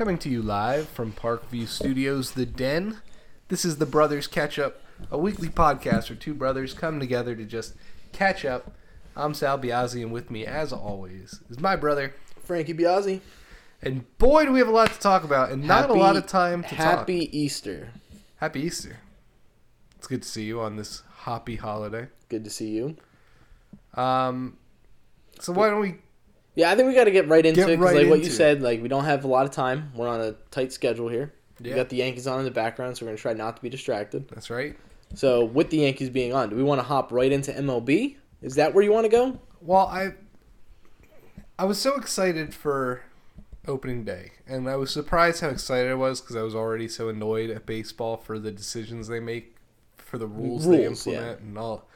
Coming to you live from Parkview Studios, The Den. This is the Brothers Catch Up, a weekly podcast where two brothers come together to just catch up. I'm Sal Biazzi, and with me, as always, is my brother. Frankie Biazzi. And boy, do we have a lot to talk about, and not a lot of time to talk happy talk. Easter. Happy Easter. It's good to see you on this happy holiday. Good to see you. Um, so why don't we Yeah, I think we got to get right into Get it because, right like what you it. said, like we don't have a lot of time. We're on a tight schedule here. Yeah. We got the Yankees on in the background, so we're gonna try not to be distracted. That's right. So, with the Yankees being on, do we want to hop right into MLB? Is that where you want to go? Well, I I was so excited for opening day, and I was surprised how excited I was because I was already so annoyed at baseball for the decisions they make, for the rules, they Rules, yeah. implement, and all.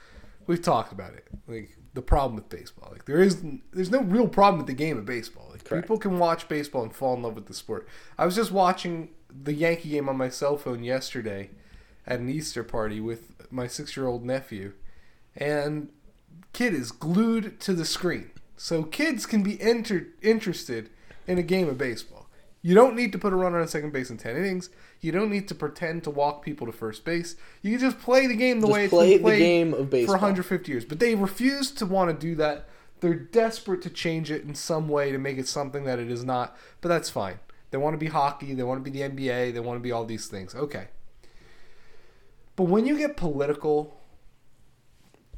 We've talked about it, like the problem with baseball. Like there is, there's no real problem with the game of baseball. Like Correct. people can watch baseball and fall in love with the sport. I was just watching the Yankee game on my cell phone yesterday at an Easter party with my six-year-old nephew, and kid is glued to the screen. So kids can be enter- interested in a game of baseball. You don't need to put a runner on second base in 10 innings. You don't need to pretend to walk people to first base. You can just play the game the Just way it's play been the played game of baseball. for 150 years. But they refuse to want to do that. They're desperate to change it in some way to make it something that it is not. But that's fine. They want to be hockey. They want to be the NBA. They want to be all these things. Okay. But when you get political,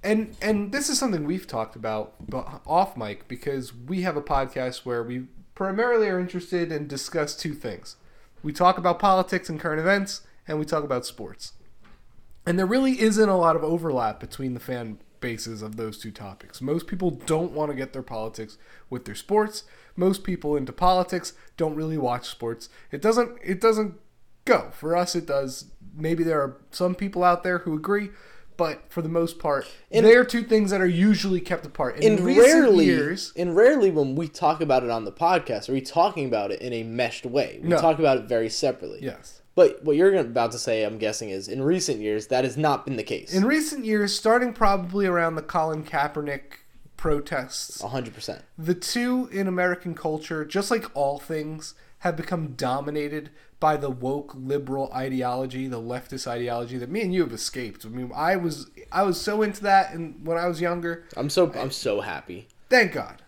and and this is something we've talked about off mic because we have a podcast where we primarily are interested and discuss two things. We talk about politics and current events, and we talk about sports. And there really isn't a lot of overlap between the fan bases of those two topics. Most people don't want to get their politics with their sports. Most people into politics don't really watch sports. It doesn't it doesn't go. For us it does. Maybe there are some people out there who agree, but for the most part, And- they're two things that are usually kept apart. In And recent rarely, years, and rarely when we talk about it on the podcast, are we talking about it in a meshed way? We No. talk about it very separately. yes. But what you're about to say, I'm guessing, is in recent years that has not been the case. In recent years, starting probably around the Colin Kaepernick protests, 100%. the two in American culture, just like all things, have become dominated by the woke liberal ideology, the leftist ideology that me and you have escaped. I mean, I was I was so into that, and when I was younger, I'm so I'm so happy. thank God.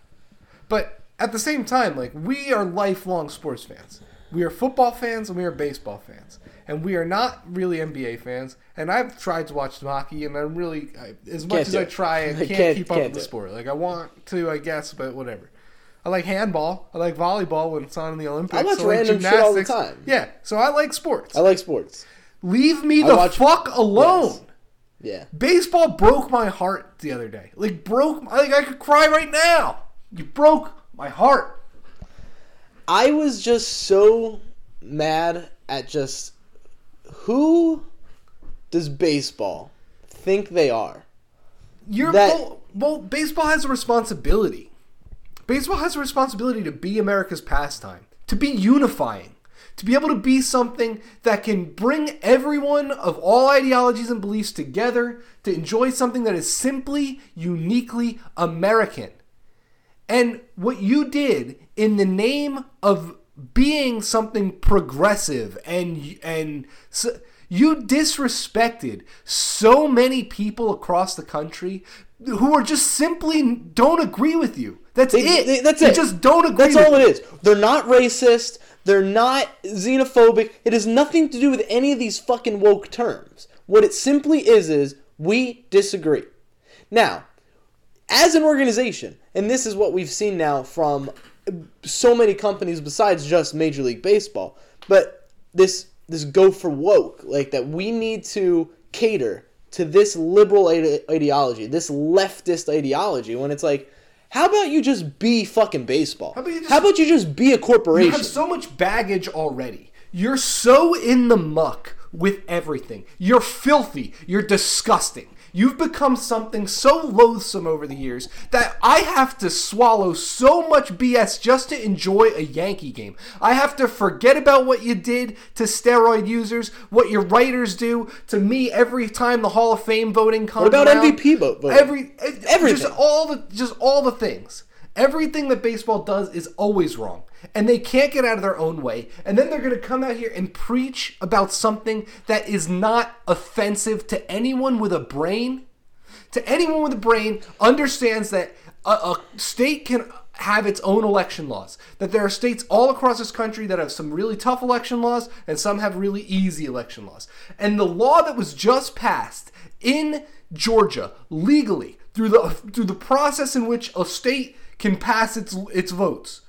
But at the same time, like we are lifelong sports fans. We are football fans and we are baseball fans, and we are not really NBA fans. And I've tried to watch hockey, and I'm really I, as much Can't as I try, I can't, Can't- keep up can't with the sport. Like I want to, I guess, but whatever. I like handball. I like volleyball when it's on in the Olympics. I watch like random shit all the gymnastics. time. Yeah, so I like sports. I like sports. Leave me I the watch- fuck alone. Yes. Yeah. Baseball broke my heart the other day. Like broke. My like I could cry right now. You broke my heart. I was just so mad at just who does baseball think they are? You're That- well, well. Baseball has a responsibility. Baseball has a responsibility to be America's pastime, to be unifying, to be able to be something that can bring everyone of all ideologies and beliefs together to enjoy something that is simply, uniquely American. And what you did in the name of being something progressive and and so, you disrespected so many people across the country who are just simply don't agree with you. That's They- it. they- that's They it. just don't agree. That's all it is. They're not racist. They're not xenophobic. It has nothing to do with any of these fucking woke terms. What it simply is is we disagree. Now, as an organization, and this is what we've seen now from so many companies besides just Major League Baseball, but this this go for woke, like that we need to cater to this liberal ide- ideology, this leftist ideology when it's like how about you just be fucking baseball? How about you just- you just be a corporation? You have so much baggage already. You're so in the muck with everything. You're filthy. You're disgusting. You've become something so loathsome over the years that I have to swallow so much BS just to enjoy a Yankee game. I have to forget about what you did to steroid users, what your writers do to me every time the Hall of Fame voting comes. What about around. MVP vote- voting? Every Everything. Just all the just all the things. Everything that baseball does is always wrong. And they can't get out of their own way. And then they're going to come out here and preach about something that is not offensive to anyone with a brain. To anyone with a brain understands that a, a state can have its own election laws. That there are states all across this country that have some really tough election laws and some have really easy election laws. And the law that was just passed in Georgia legally through the through the process in which a state can pass its its votes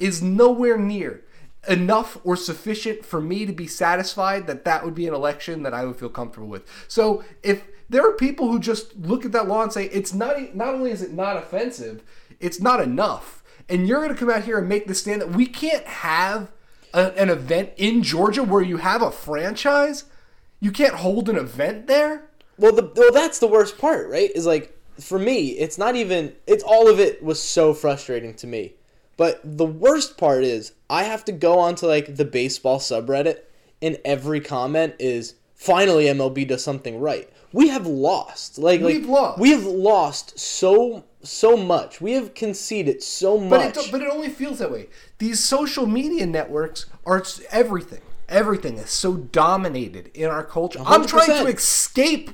is nowhere near enough or sufficient for me to be satisfied that that would be an election that I would feel comfortable with. So if there are people who just look at that law and say it's not not only is it not offensive, it's not enough. And you're going to come out here and make the stand that we can't have a, an event in Georgia where you have a franchise. You can't hold an event there. Well, the well, that's the worst part, right? Is like for me, it's not even. It's all of it was so frustrating to me. But the worst part is I have to go onto like the baseball subreddit, and every comment is finally MLB does something right. We have lost. Like We've like, lost. We have lost so so much. We have conceded so much. But it, but it only feels that way. These social media networks are everything. Everything is so dominated in our culture. i am trying to escape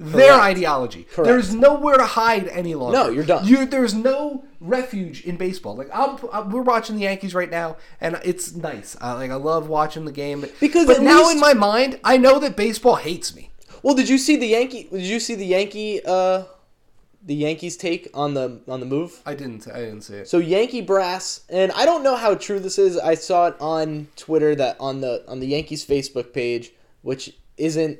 their Correct. ideology. Correct. There's nowhere to hide any longer. No, you're done. You, there's no refuge in baseball. Like I'm, I'm- we're watching the Yankees right now, and it's nice. I, like I love watching the game. But, Because but now least- in my mind, I know that baseball hates me. Well, did you see the Yankee? Did you see the Yankee? Uh, the Yankees take on the on the move. I didn't. I didn't see it. So Yankee brass, and I don't know how true this is. I saw it on Twitter that on the on the Yankees Facebook page, which isn't.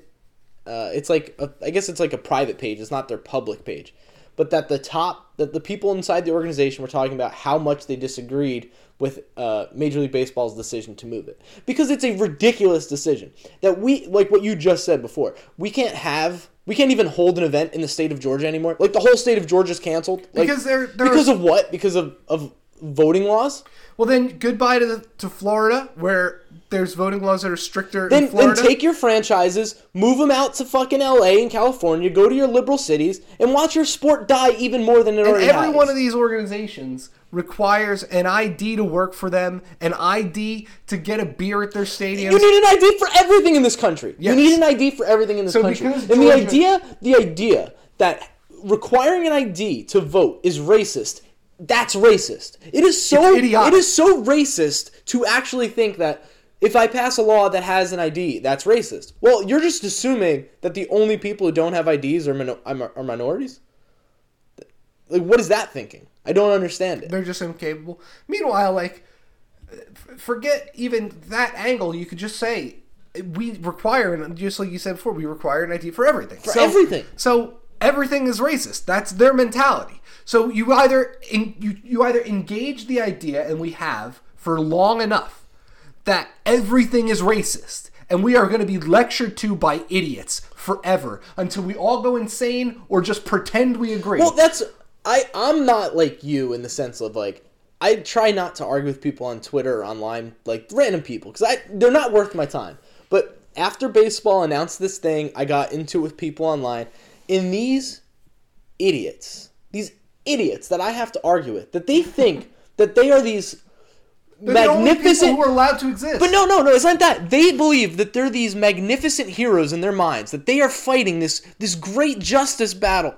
Uh, it's like a, I guess it's like a private page. It's not their public page, but that the top that the people inside the organization were talking about how much they disagreed with uh, Major League Baseball's decision to move it because it's a ridiculous decision that we like what you just said before. We can't have. We can't even hold an event in the state of Georgia anymore. Like the whole state of Georgia's canceled. Like, Because they're- they're- because of what? Because of, of voting laws? Well, then goodbye to the, to Florida, where there's voting laws that are stricter Then, in Florida. then take your franchises, move them out to fucking LA and California, go to your liberal cities, and watch your sport die even more than it And already every has. one of these organizations requires an ID to work for them, an ID to get a beer at their stadium. You need an ID for everything in this country. Yes. You need an ID for everything in this So country. because And the idea, the idea that requiring an ID to vote is racist. That's racist. It is so it is so racist to actually think that if I pass a law that has an ID, that's racist. Well, you're just assuming that the only people who don't have IDs are, mino- are minorities. Like, what is that thinking? I don't understand it. They're just incapable. Meanwhile, like, f- forget even that angle. You could just say we require, and just like you said before, we require an ID for everything. For everything. So everything is racist. That's their mentality. So you either in, you you either engage the idea, and we have for long enough that everything is racist, and we are going to be lectured to by idiots forever until we all go insane or just pretend we agree. Well, that's I. I'm not like you in the sense of like I try not to argue with people on Twitter or online, like random people, because I they're not worth my time. But after baseball announced this thing, I got into it with people online, In these idiots, idiots that I have to argue with, that they think that they are these They're the magnificent who are allowed to exist. but no, no, no, it's not that. They believe that they're these magnificent heroes in their minds, that they are fighting this this great justice battle.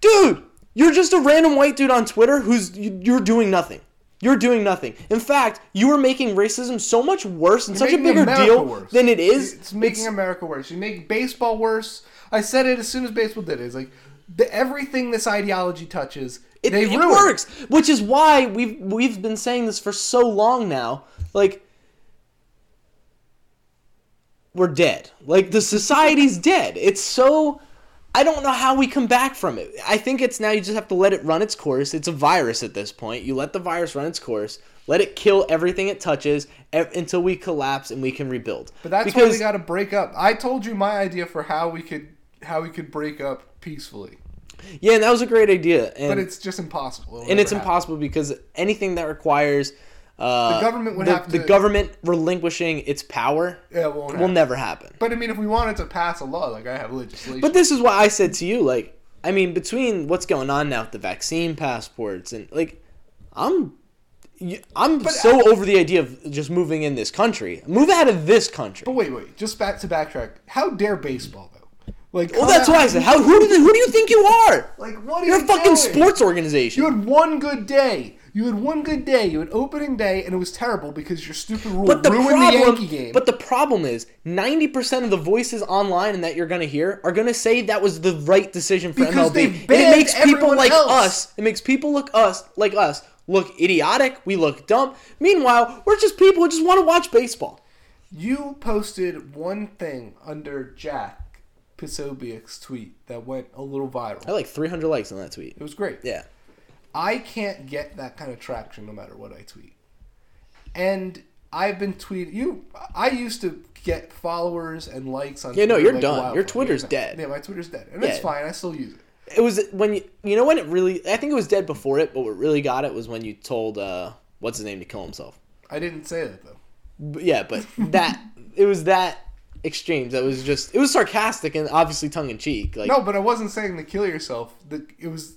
Dude, you're just a random white dude on Twitter who's you- you're doing nothing. You're doing nothing. In fact, you are making racism so much worse and such a bigger America deal worse. than it is. It's making America worse. You make baseball worse. I said it as soon as baseball did it. It's like the, everything this ideology touches, It, it works, which is why we've we've been saying this for so long now. Like we're dead. Like the society's dead. It's so I don't know how we come back from it. I think it's now you just have to let it run its course. It's a virus at this point. You let the virus run its course. Let it kill everything it touches until we collapse and we can rebuild. But that's why we got to break up. I told you my idea for how we could how we could break up peacefully, yeah, and that was a great idea. And but it's just impossible. It'll and it's happen. impossible because anything that requires uh, The government would the, have the government relinquishing its power Yeah, it will happen. never happen. But I mean, if we wanted to pass a law, like I have legislation. But this is why I said to you, like, I mean, between what's going on now with the vaccine passports and like, I'm I'm so over the idea of just moving in this country. Move out of this country. But wait, wait, just back to backtrack. How dare baseball? Like, Well, that's out- why I said, how, who, do you, who do you think you are? Like, what are You're a fucking doing? sports organization. You had one good day. You had one good day. You had opening day, and it was terrible because your stupid rule But the ruined problem, the Yankee game. but the problem is, ninety percent of the voices online and that you're gonna hear are gonna say that was the right decision for Because MLB. And it makes people like else. us. It makes people look us like us look idiotic. We look dumb. Meanwhile, we're just people who just want to watch baseball. you posted one thing under Jack Posobiec's tweet that went a little viral. I had like 300 likes on that tweet. It was great. Yeah. I can't get that kind of traction no matter what I tweet. And I've been tweeting you. I used to get followers and likes on. Yeah, no, you're like done. Your Twitter's dead. Yeah, my Twitter's dead, and Yeah. it's fine. I still use it. It was when you you know when it really I think it was dead before it, but what really got it was when you told uh what's his name to kill himself. I didn't say that though. But yeah, but that it was that exchange that was just it was sarcastic and obviously tongue in cheek. Like No, but I wasn't saying to kill yourself. The it was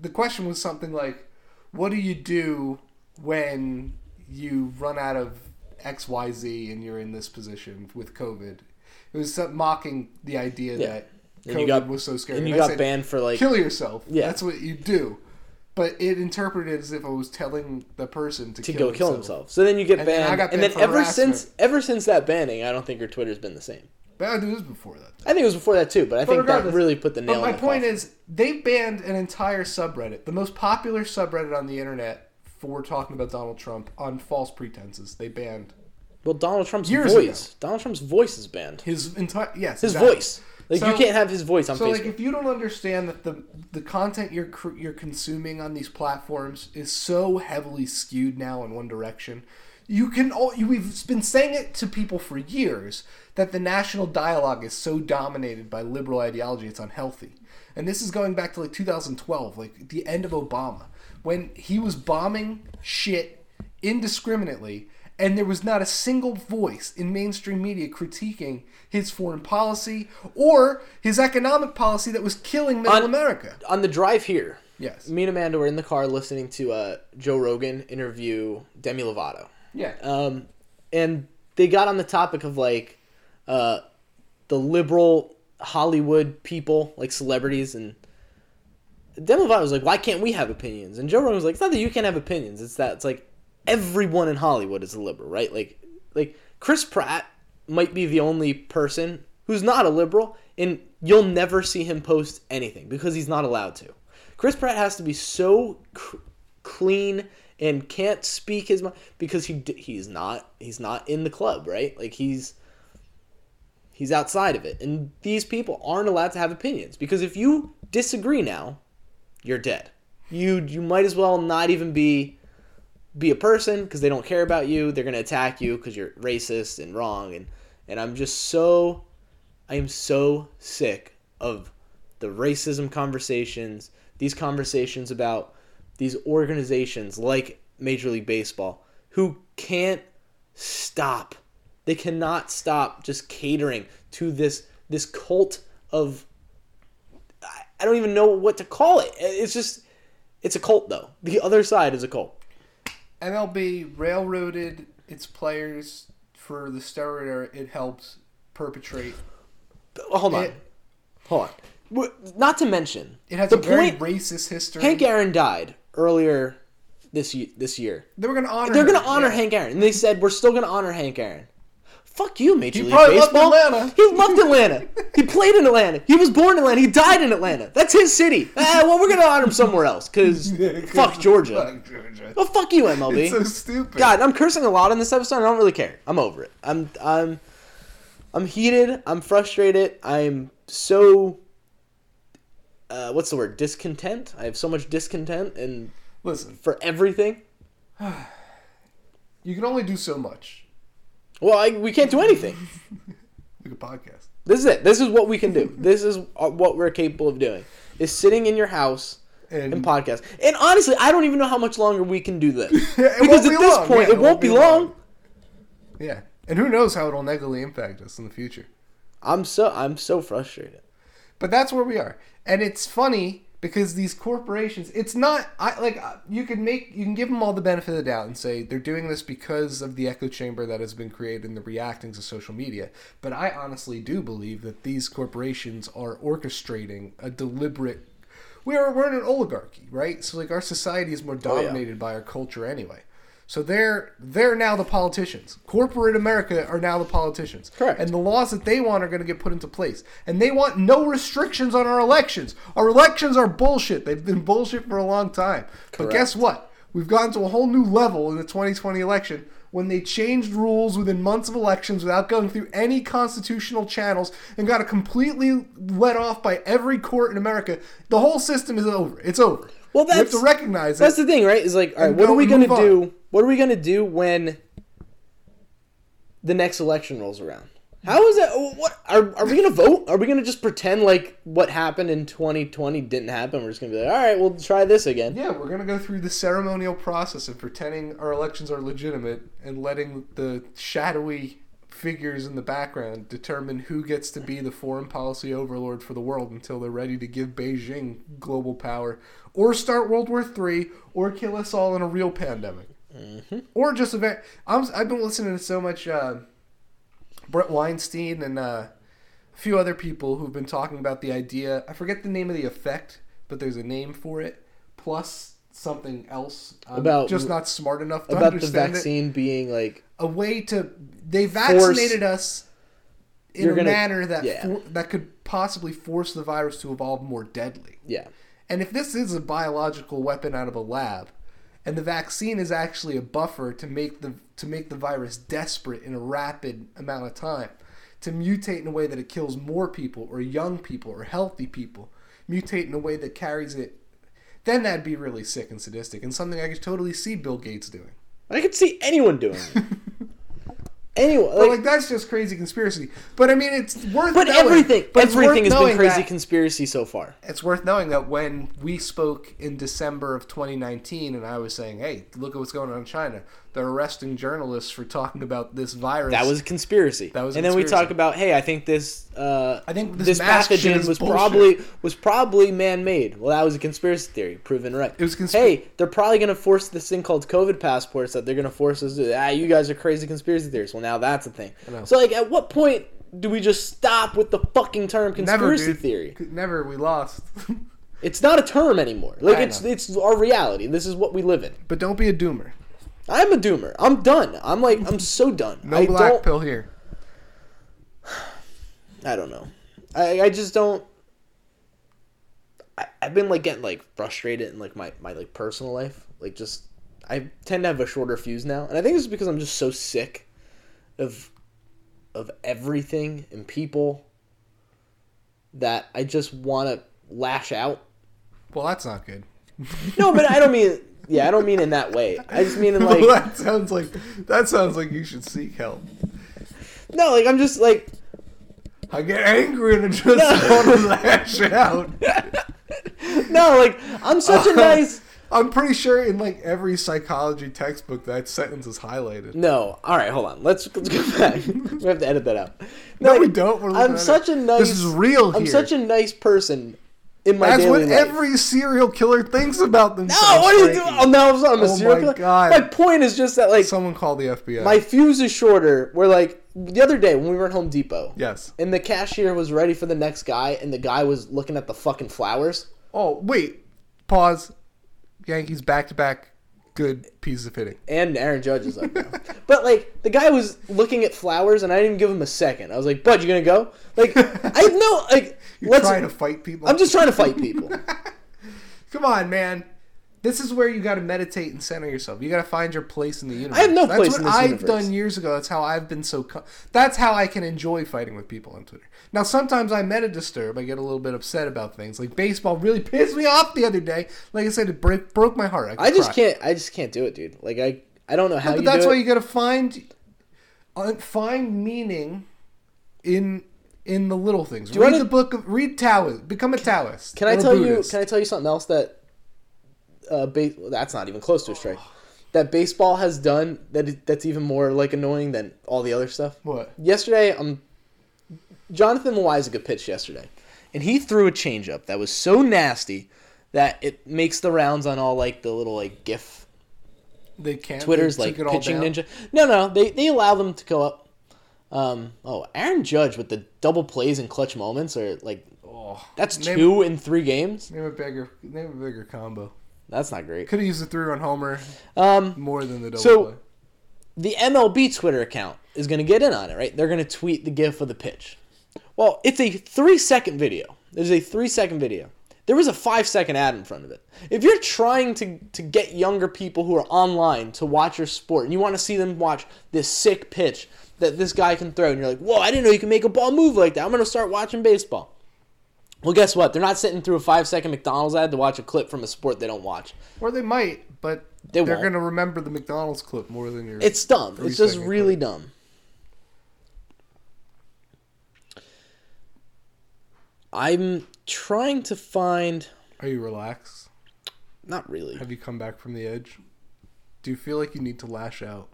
the question was something like, "What do you do when you run out of X Y Z and you're in this position with COVID?" It was mocking the idea Yeah. that And COVID you got- was so scary. and you I got said, banned for like kill yourself. Yeah. that's what you do. But it interpreted as if I was telling the person to, to kill go kill himself. So then you get And then I banned, and then ever harassment. since ever since that banning, I don't think your Twitter's been the same. But I do this before that. I think it was before that too, but I think that really put the nail. But my point coffin. is, they banned an entire subreddit, the most popular subreddit on the internet for talking about Donald Trump on false pretenses. They banned well, Donald Trump's voice. Donald Trump's voice is banned. his entire yes, His exactly. voice. Like you can't have his voice on So Facebook. like, if you don't understand that the the content you're cr- you're consuming on these platforms is so heavily skewed now in one direction, you can all you, we've been saying it to people for years that the national dialogue is so dominated by liberal ideology it's unhealthy. And this is going back to like 2012, like the end of Obama, when he was bombing shit indiscriminately and there was not a single voice in mainstream media critiquing his foreign policy or his economic policy that was killing middle On- America. on the drive here, Yes. me and Amanda were in the car listening to uh, Joe Rogan interview Demi Lovato. Yeah. um, and they got on the topic of like uh, the liberal Hollywood people, like celebrities, and Demi Lovato was like, "Why can't we have opinions?" And Joe Rogan was like, "It's not that you can't have opinions; it's that it's like everyone in Hollywood is a liberal, right? Like, like Chris Pratt might be the only person who's not a liberal, and you'll never see him post anything because he's not allowed to. Chris Pratt has to be so c- clean and can't speak his mind because he he's not he's not in the club, right? Like he's he's outside of it, and these people aren't allowed to have opinions because if you disagree now, you're dead. You you might as well not even be be a person because they don't care about you. They're gonna attack you because you're racist and wrong. And and I'm just so I am so sick of the racism conversations. These conversations about these organizations like Major League Baseball who can't stop. They cannot stop just catering to this this cult of I- don't even know what to call it. It's just it's a cult though. The other side is a cult. MLB railroaded its players for the steroid era it helped perpetrate. Hold on. It- Hold on. Not to mention It has the a very racist history. Hank Aaron died earlier this ye- this year. they were going to honor. They're going to honor yeah. Hank Aaron, and they said we're still going to honor Hank Aaron. Fuck you, Major He League probably loved Baseball. Atlanta. He loved Atlanta. he played in Atlanta. He was born in Atlanta. He died in Atlanta. That's his city. Ah, well, we're going to honor him somewhere else because fuck Georgia. Fuck Georgia. Well, fuck you, MLB. It's so stupid. God, I'm cursing a lot in this episode. I don't really care. I'm over it. I'm I'm I'm heated. I'm frustrated. I'm so uh, what's the word? Discontent. I have so much discontent and Listen, for everything. you can only do so much. Well, I, we can't do anything. Like a podcast. This is it. This is what we can do. This is uh, what we're capable of doing. Is sitting in your house And, and podcast. And honestly, I don't even know how much longer we can do this because at be this long. point Yeah, it won't be long. Yeah, and who knows how it'll negatively impact us in the future. I'm so I'm so frustrated. But that's where we are, and it's funny because these corporations it's not i like uh, you can make you can give them all the benefit of the doubt and say they're doing this because of the echo chamber that has been created in the reactings of social media. But i honestly do believe that these corporations are orchestrating a deliberate we're we're in an oligarchy right? So like our society is more Oh, yeah. dominated by our culture anyway so they're they're now the politicians. Corporate America are now the politicians. Correct. And the laws that they want are going to get put into place. And they want no restrictions on our elections. Our elections are bullshit. They've been bullshit for a long time. Correct. But guess what? We've gotten to a whole new level in the 2020 election when they changed rules within months of elections without going through any constitutional channels and got it completely let off by every court in America. The whole system is over. It's over. Well, we have that's- to recognize That's it. the thing, right? Is like, all right, what are we gonna do? What are we gonna do when the next election rolls around? How is that? What are, are we gonna vote? Are we gonna just pretend like what happened in 2020 didn't happen? We're just gonna be like, all right, we'll try this again. Yeah, we're gonna go through the ceremonial process of pretending our elections are legitimate and letting the shadowy figures in the background determine who gets to be the foreign policy overlord for the world until they're ready to give Beijing global power, or start World War III, or kill us all in a real pandemic, or just a very. I'm, I've been listening to so much uh, Bret Weinstein and uh, a few other people who've been talking about the idea. I forget the name of the effect, but there's a name for it. Plus something else. I'm About- just not smart enough to About the understand it. vaccine being like, A way to they vaccinated us in a gonna- manner that yeah. for, that could possibly force the virus to evolve more deadly. yeah, And if this is a biological weapon out of a lab, and the vaccine is actually a buffer to make the to make the virus desperate in a rapid amount of time, to mutate in a way that it kills more people or young people or healthy people, mutate in a way that carries it, then that'd be really sick and sadistic and something I could totally see Bill Gates doing. I could see anyone doing it. anyone, But like, like that's just crazy conspiracy. But I mean, it's worth. but knowing- everything, but everything has been crazy conspiracy so far. it's worth knowing that when we spoke in December of 2019, and I was saying, "Hey, look at what's going on in China. They're arresting journalists for talking about this virus." That was a conspiracy. That was a and then we talk about, hey, I think this, uh, I think this this, pathogen was bullshit. probably was probably man-made. Well, that was a conspiracy theory, proven right. It was consp- hey, they're probably gonna force this thing called COVID passports that they're gonna force us to. Ah, you guys are crazy conspiracy theorists. Well, now that's a thing. So, like, at what point do we just stop with the fucking term conspiracy dude. theory? Never. We lost. It's not a term anymore. Like, I it's know. it's our reality. This is what we live in. but don't be a doomer. I'm a doomer. I'm done. I'm like, I'm so done. No I black don't. pill here. I don't know. I, I just don't. I, I've been like getting like frustrated in like my, my like personal life. Like just I tend to have a shorter fuse now, and I think it's because I'm just so sick of of everything and people that I just want to lash out. Well, that's not good. No, but I don't mean yeah, I don't mean in that way. I just mean in well, like that sounds like that sounds like you should seek help. no, like I'm just like I get angry and I just want to lash out. no, like I'm such a nice I'm pretty sure in like every psychology textbook that sentence is highlighted. No. All right, hold on. Let's let's go back. we have to edit that out. No, like, we don't. We're I'm such it. a nice. This is real I'm here. such a nice person in my That's what life. every serial killer thinks about themselves. no, what are you doing? Oh, now I'm a Oh serial my killer. God. My point is just that like Someone called the FBI. my fuse is shorter. We're like the other day when we were at Home Depot. yes. And the cashier was ready for the next guy, and the guy was looking at the fucking flowers. Oh wait. Pause. Yankees back to back. Good piece of hitting. And Aaron Judge is up now. but like the guy was looking at flowers, and I didn't even give him a second. I was like, "Bud, you gonna go?" Like I have no like. You're let's. trying to fight people. I'm just trying to fight people. Come on, man. This is where you got to meditate and center yourself. You got to find your place in the universe. I have no That's place what in this I've universe. done years ago. That's how I've been so. Co- That's how I can enjoy fighting with people on Twitter. Now, sometimes I meta disturb. I get a little bit upset about things. Like baseball really pissed me off the other day. Like I said, it break, broke my heart. I just cried. can't. I just can't do it, dude. Like I, I don't know how But you that's do why it. you got to find, uh, find meaning, in in the little things. you read wanna- the book. Of, read Taoist. Become a Taoist. Can I tell you? Can I tell you something else that? Uh, ba- well, that's not even close to a strike. That baseball has done that that's even more like annoying than all the other stuff. What? Yesterday, um, Jonathan Loaisiga pitched yesterday, and he threw a changeup that was so nasty that it makes the rounds on all like the little like GIF They can't. Twitter's they like took it all pitching ninja. No, no, they they allow them to go up. Um, oh, Aaron Judge with the double plays and clutch moments are like Oh, that's name, two in three games. Name a bigger. Name a bigger combo. That's not great. Could have used the three run homer Um, more than the double So- play. the MLB Twitter account is going to get in on it, right? They're going to tweet the GIF of the pitch. Well, it's a three second video. There's a three second video. There was a five second ad in front of it. If you're trying to, to get younger people who are online to watch your sport and you want to see them watch this sick pitch that this guy can throw, and you're like, whoa, I didn't know you can make a ball move like that. I'm going to start watching baseball. Well, guess what? They're not sitting through a five second McDonald's ad to watch a clip from a sport they don't watch. Or they might, but They are going to remember the McDonald's clip more than your. It's dumb. It's just really dumb. I'm trying to find. Are you relaxed? Not really. Have you come back from the edge? Do you feel like you need to lash out?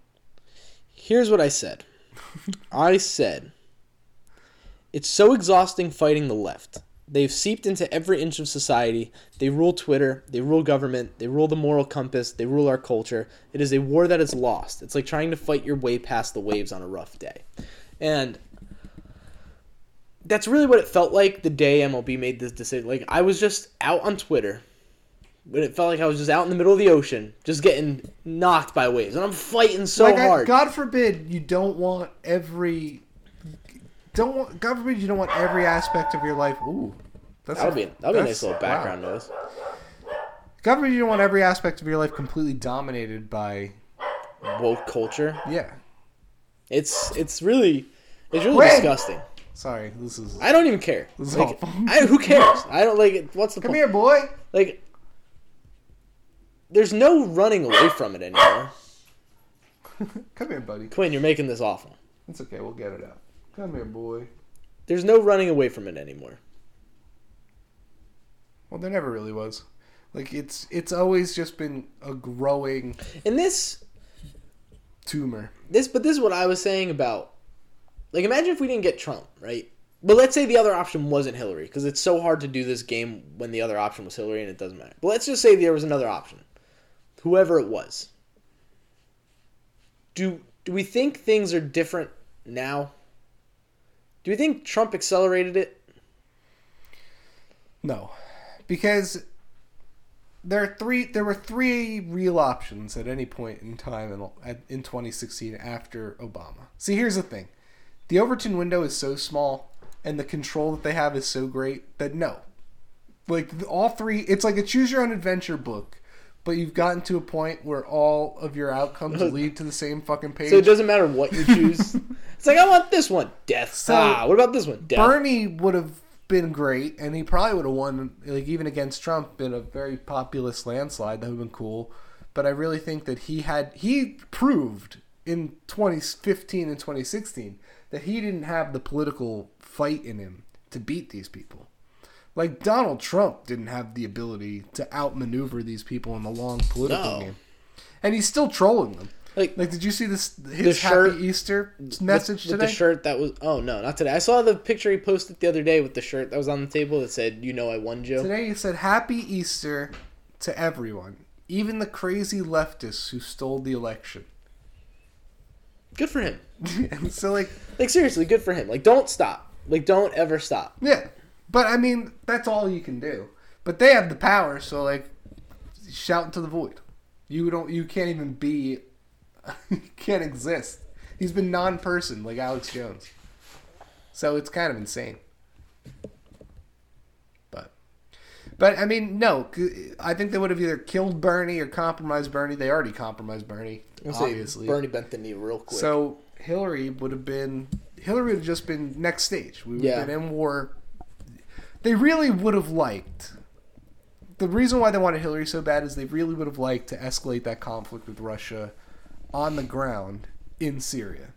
Here's what I said. I said, it's so exhausting fighting the left. They've seeped into every inch of society. They rule Twitter. They rule government. They rule the moral compass. They rule our culture. It is a war that is lost. It's like trying to fight your way past the waves on a rough day. And that's really what it felt like the day MLB made this decision. Like, I was just out on Twitter. But it felt like I was just out in the middle of the ocean, just getting knocked by waves. And I'm fighting so like I- hard. God forbid you don't want every. Don't want. God forbid you don't want every aspect of your life. Ooh, that's That would be that would be a nice little wow. background noise. God forbid you don't want every aspect of your life completely dominated by. Woke culture. Yeah. It's it's really it's really Wait. disgusting. Sorry, this is. I don't even care. This is Like. I, who cares? I don't like it. What's the Come point? here, boy. Like, there's no running away from it anymore. Come here, buddy. Quinn, you're making this awful. It's okay. We'll get it out. Come here, boy. There's no running away from it anymore. Well, there never really was. Like it's it's always just been a growing And this tumor. this but this is what I was saying about like imagine if we didn't get Trump, right? But let's say the other option wasn't Hillary because it's so hard to do this game when the other option was Hillary and it doesn't matter. But let's just say there was another option. Whoever it was. Do do we think things are different now? Do we think Trump accelerated it? No, because there are three. There were three real options at any point in time in in 2016 after Obama. See, here's the thing: the Overton window is so small, and the control that they have is so great that no, like all three. It's like a choose your own adventure book. But you've gotten to a point where all of your outcomes lead to the same fucking page. So it doesn't matter what you choose. it's like I want this one, death. So, ah, what about this one, death? Bernie would have been great, and he probably would have won, like even against Trump, in a very populist landslide. That would have been cool. But I really think that he had he proved in 2015 and 2016 that he didn't have the political fight in him to beat these people. Like Donald Trump didn't have the ability to outmaneuver these people in the long political No. game, and he's still trolling them. Like, Like, did you see this his shirt- Happy Easter with- message with, today? the shirt that was oh no not today i saw the picture he posted the other day with the shirt that was on the table that said you know i won joe Today he said Happy Easter to everyone, even the crazy leftists who stole the election. good for him and so like like seriously good for him like don't stop like don't ever stop yeah. But I mean, that's all you can do. But they have the power, so like shout into the void. You don't you can't even be can't exist. He's been non-person like Alex Jones. So it's kind of insane. But but I mean, no, I think they would have either killed Bernie or compromised Bernie. They already compromised Bernie, obviously. bernie bent the knee real quick So Hillary would have been Hillary would have just been next stage. We would Yeah. have been in war. They really would have liked. The reason why they wanted Hillary so bad is they really would have liked to escalate that conflict with Russia on the ground in Syria.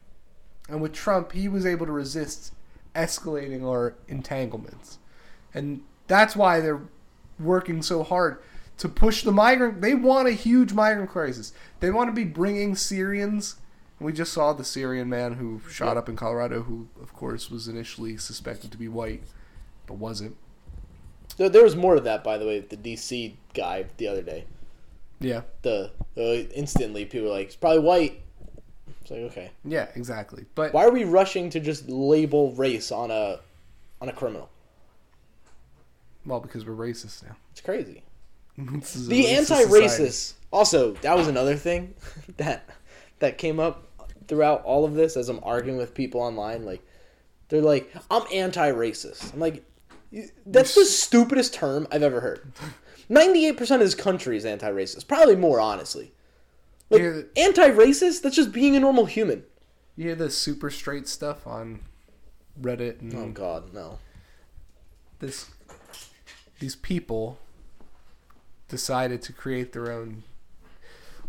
And with Trump, he was able to resist escalating our entanglements. And that's why they're working so hard to push the migrant. They want a huge migrant crisis. They want to be bringing Syrians. We just saw the Syrian man who shot up in Colorado, who, of course, was initially suspected to be white, but wasn't. There, was more to that, by the way. The DC guy the other day. Yeah. The uh, instantly people were like, "It's probably white." It's like okay. Yeah, exactly. But Why are we rushing to just label race on a on a criminal? well, because we're racist now. It's crazy. This is a The anti-racist. Also, that was another thing that that came up throughout all of this as I'm arguing with people online. Like, they're like, "I'm anti-racist." I'm like, "That's the stupidest term I've ever heard." Ninety-eight percent of this country is anti-racist. Probably more, honestly. Like, Yeah. anti-racist? That's just being a normal human. You hear the super straight stuff on Reddit and Oh God, no. this these people decided to create their own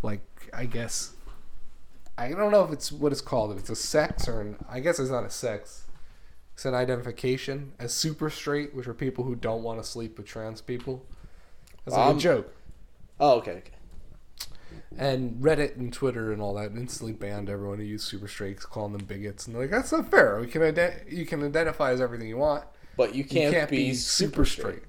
like I guess I don't know if it's what it's called if it's a sex or an I guess it's not a sex it's an identification as super straight which are people who don't want to sleep with trans people it's like Um, a joke Oh, okay, okay. and Reddit and Twitter and all that instantly banned everyone who used super straights calling them bigots and they're like that's not fair we can ident- you can identify as everything you want But you you can't, can't, be, be, super straight.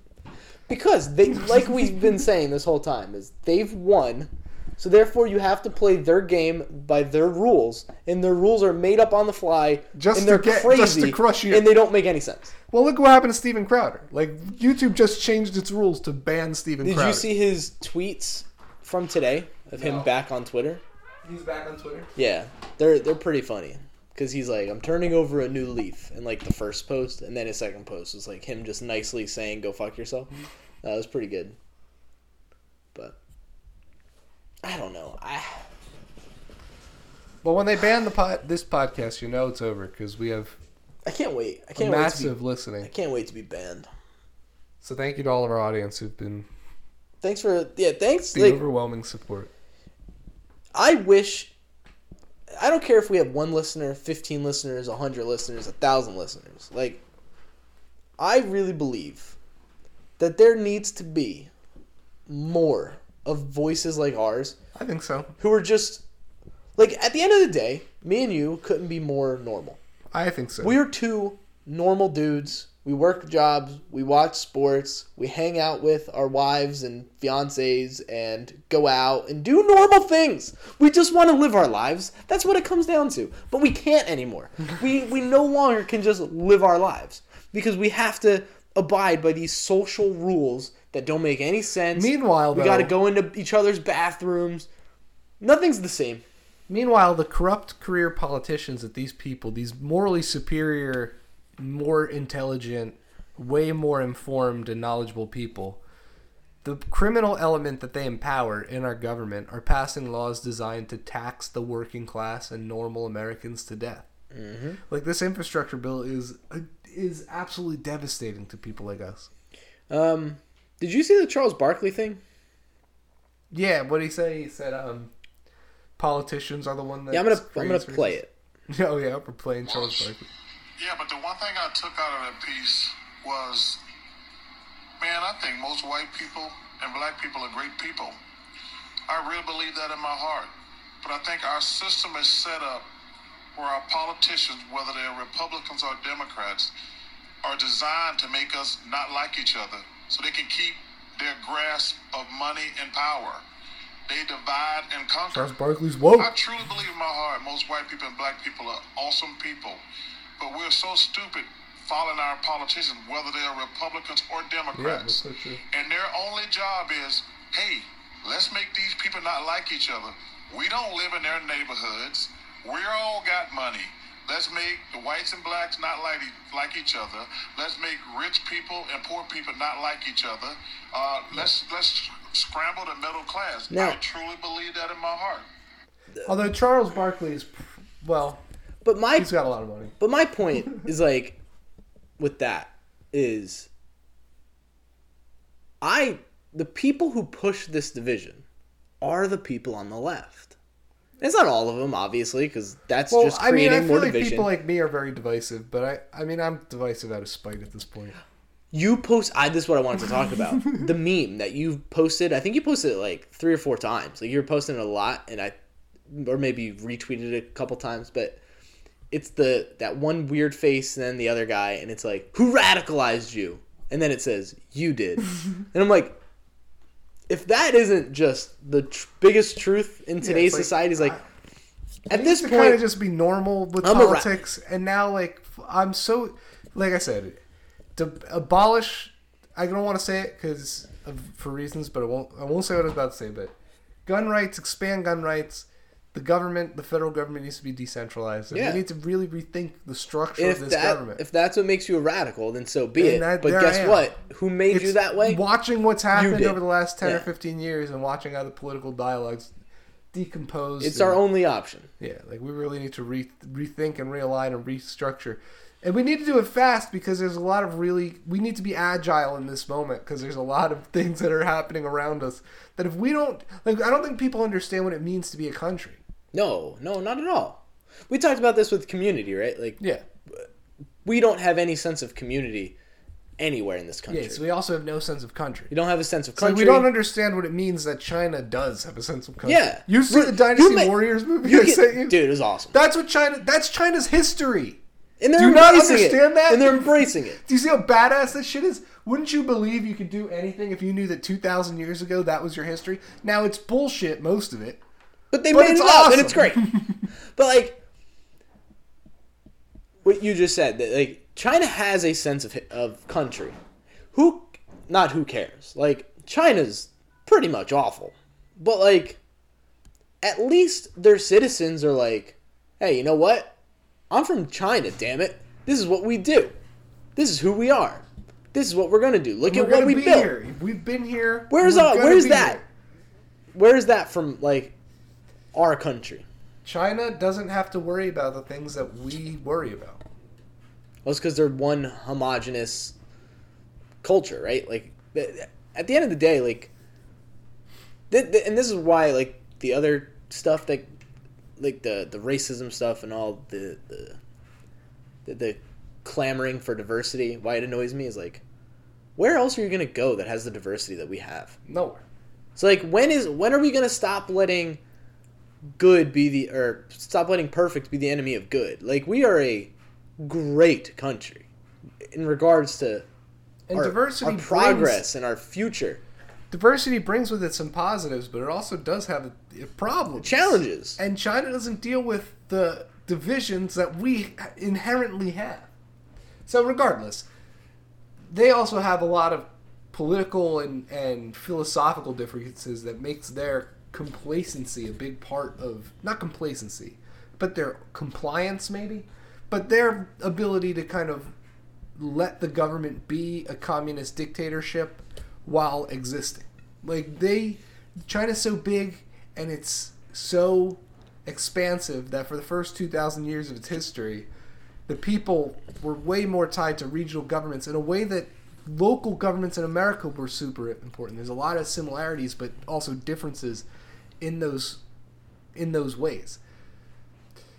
Because they, like we've been saying this whole time, is they've won, so therefore you have to play their game by their rules, and their rules are made up on the fly, Just and they're get- crazy, just to crush you. and they don't make any sense. Well, look what happened to Steven Crowder. Like YouTube just changed its rules to ban Steven Did Crowder. you see his tweets from today of him back on Twitter? He's back on Twitter. Yeah, they're they're pretty funny because he's like, I'm turning over a new leaf and like the first post, and then his second post was like him just nicely saying, "Go fuck yourself." Mm-hmm. That was pretty good. But I don't know. I Well, when they ban the pod, this podcast, you know it's over because we have I can't wait. I can't wait to massive be, listening. I can't wait to be banned. So thank you to all of our audience who've been Thanks for yeah. Thanks. the Like overwhelming support. I wish. I don't care if we have one listener, fifteen listeners, hundred listeners, a thousand listeners. Like, I really believe that there needs to be more of voices like ours I think so. who are just like at the end of the day, me and you couldn't be more normal. I think so. We are two normal dudes. We work jobs, we watch sports, we hang out with our wives and fiancés and go out and do normal things. We just want to live our lives. That's what it comes down to. But we can't anymore. we we no longer can just live our lives because we have to abide by these social rules that don't make any sense. Meanwhile, we got to go into each other's bathrooms. Nothing's the same. Meanwhile, the corrupt career politicians that these people, these morally superior, more intelligent, way more informed and knowledgeable people, the criminal element that they empower in our government are passing laws designed to tax the working class and normal Americans to death. Mm-hmm. Like this infrastructure bill is is absolutely devastating to people like us. Um, did you see the Charles Barkley thing? Yeah, what did he say? He said um, politicians are the one that. Yeah, I'm gonna I'm gonna play it. Oh yeah, we're playing Charles Barkley. Yeah, but the one thing I took out of that piece was, man, I think most white people and black people are great people. I really believe that in my heart. But I think our system is set up where our politicians, whether they're Republicans or Democrats, are designed to make us not like each other so they can keep their grasp of money and power. They divide and conquer. Charles Barkley's woke. I truly believe in my heart most white people and black people are awesome people. But we're so stupid following our politicians, whether they're Republicans or Democrats. that's so and their only job is, hey, let's make these people not like each other. We don't live in their neighborhoods. We all got money. Let's make the whites and blacks not like, e- like each other. Let's make rich people and poor people not like each other. Uh, let's let's scramble the middle class. Now- I truly believe that in my heart. Although Charles Barkley is, well, But my he's got a lot of money. But my point is like with that is I the people who push this division are the people on the left. It's not all of them, obviously, because that's Well, just I mean, creating I feel more like division. people like me are very divisive, but I, I mean, I'm divisive out of spite at this point. you post, I this is what I wanted to talk about. the meme that you posted, I think you posted it like three or four times. Like you were posting it a lot, and I, or maybe retweeted it a couple times, but it's the that one weird face and then the other guy, and it's like, who radicalized you? And then it says you did, and I'm like, if that isn't just the tr- biggest truth in today's like, society, is like I- at this point, kind of just be normal with I'm a ra- politics, and now like i'm so, like I said, to abolish. I don't want to say it because for reasons, but I won't. I won't say what I was about to say. But gun rights, expand gun rights. The government, the federal government, needs to be decentralized. And Yeah. We need to really rethink the structure if of this that government. if that's what makes you a radical, then so be And it. that- but guess what? Who made you that way? Watching what's happened over the last ten Yeah. or fifteen years, and watching how the political dialogues decompose. It's and- our only option. Yeah, like we really need to re- rethink and realign and restructure. And we need to do it fast because there's a lot of really we need to be agile in this moment because there's a lot of things that are happening around us that if we don't like I don't think people understand what it means to be a country. No, no, not at all. We talked about this with community, right? Like Yeah. we don't have any sense of community anywhere in this country. Yeah, so we also have no sense of country. we don't have a sense of like country. we don't understand what it means that China does have a sense of country. Yeah. You see the Dynasty you ma- Warriors movie You I get- sent you? dude, it was awesome. That's what China that's China's history. And they're Do you not understand it. that? And they're embracing it. Do you see how badass this shit is? Wouldn't you believe you could do anything if you knew that 2,000 years ago that was your history? Now it's bullshit, most of it. But they But made it up, and it's great. but like what you just said, that like China has a sense of of country. Who, not who cares? Like China's pretty much awful, but like at least their citizens are like, hey, you know what? I'm from China. Damn it! This is what we do. This is who we are. This is what we're gonna do. Look at what we built. here. We've been here. Where's gonna where's that? here. Where is that from? Like our country. China doesn't have to worry about the things that we worry about. Well, it's because they're one homogenous culture, right? Like, at the end of the day, like, th- th- and this is why, like, the other stuff that, like, the the racism stuff and all the the the, the clamoring for diversity, why it annoys me is like, where else are you gonna go that has the diversity that we have? Nowhere. So, like, when is when are we gonna stop letting good be the or stop letting perfect be the enemy of good? Like, we are a great country in regards to And our, diversity our brings- progress and our future diversity brings with it some positives, but it also does have problems, challenges. And China doesn't deal with the divisions that we inherently have. So, regardless, they also have a lot of political and, and philosophical differences that makes their complacency a big part of not complacency, but their compliance maybe, but their ability to kind of let the government be a communist dictatorship while existing. Like they China's so big and it's so expansive that for the first 2000 years of its history, the people were way more tied to regional governments in a way that local governments in America were super important. There's a lot of similarities but also differences in those in those ways.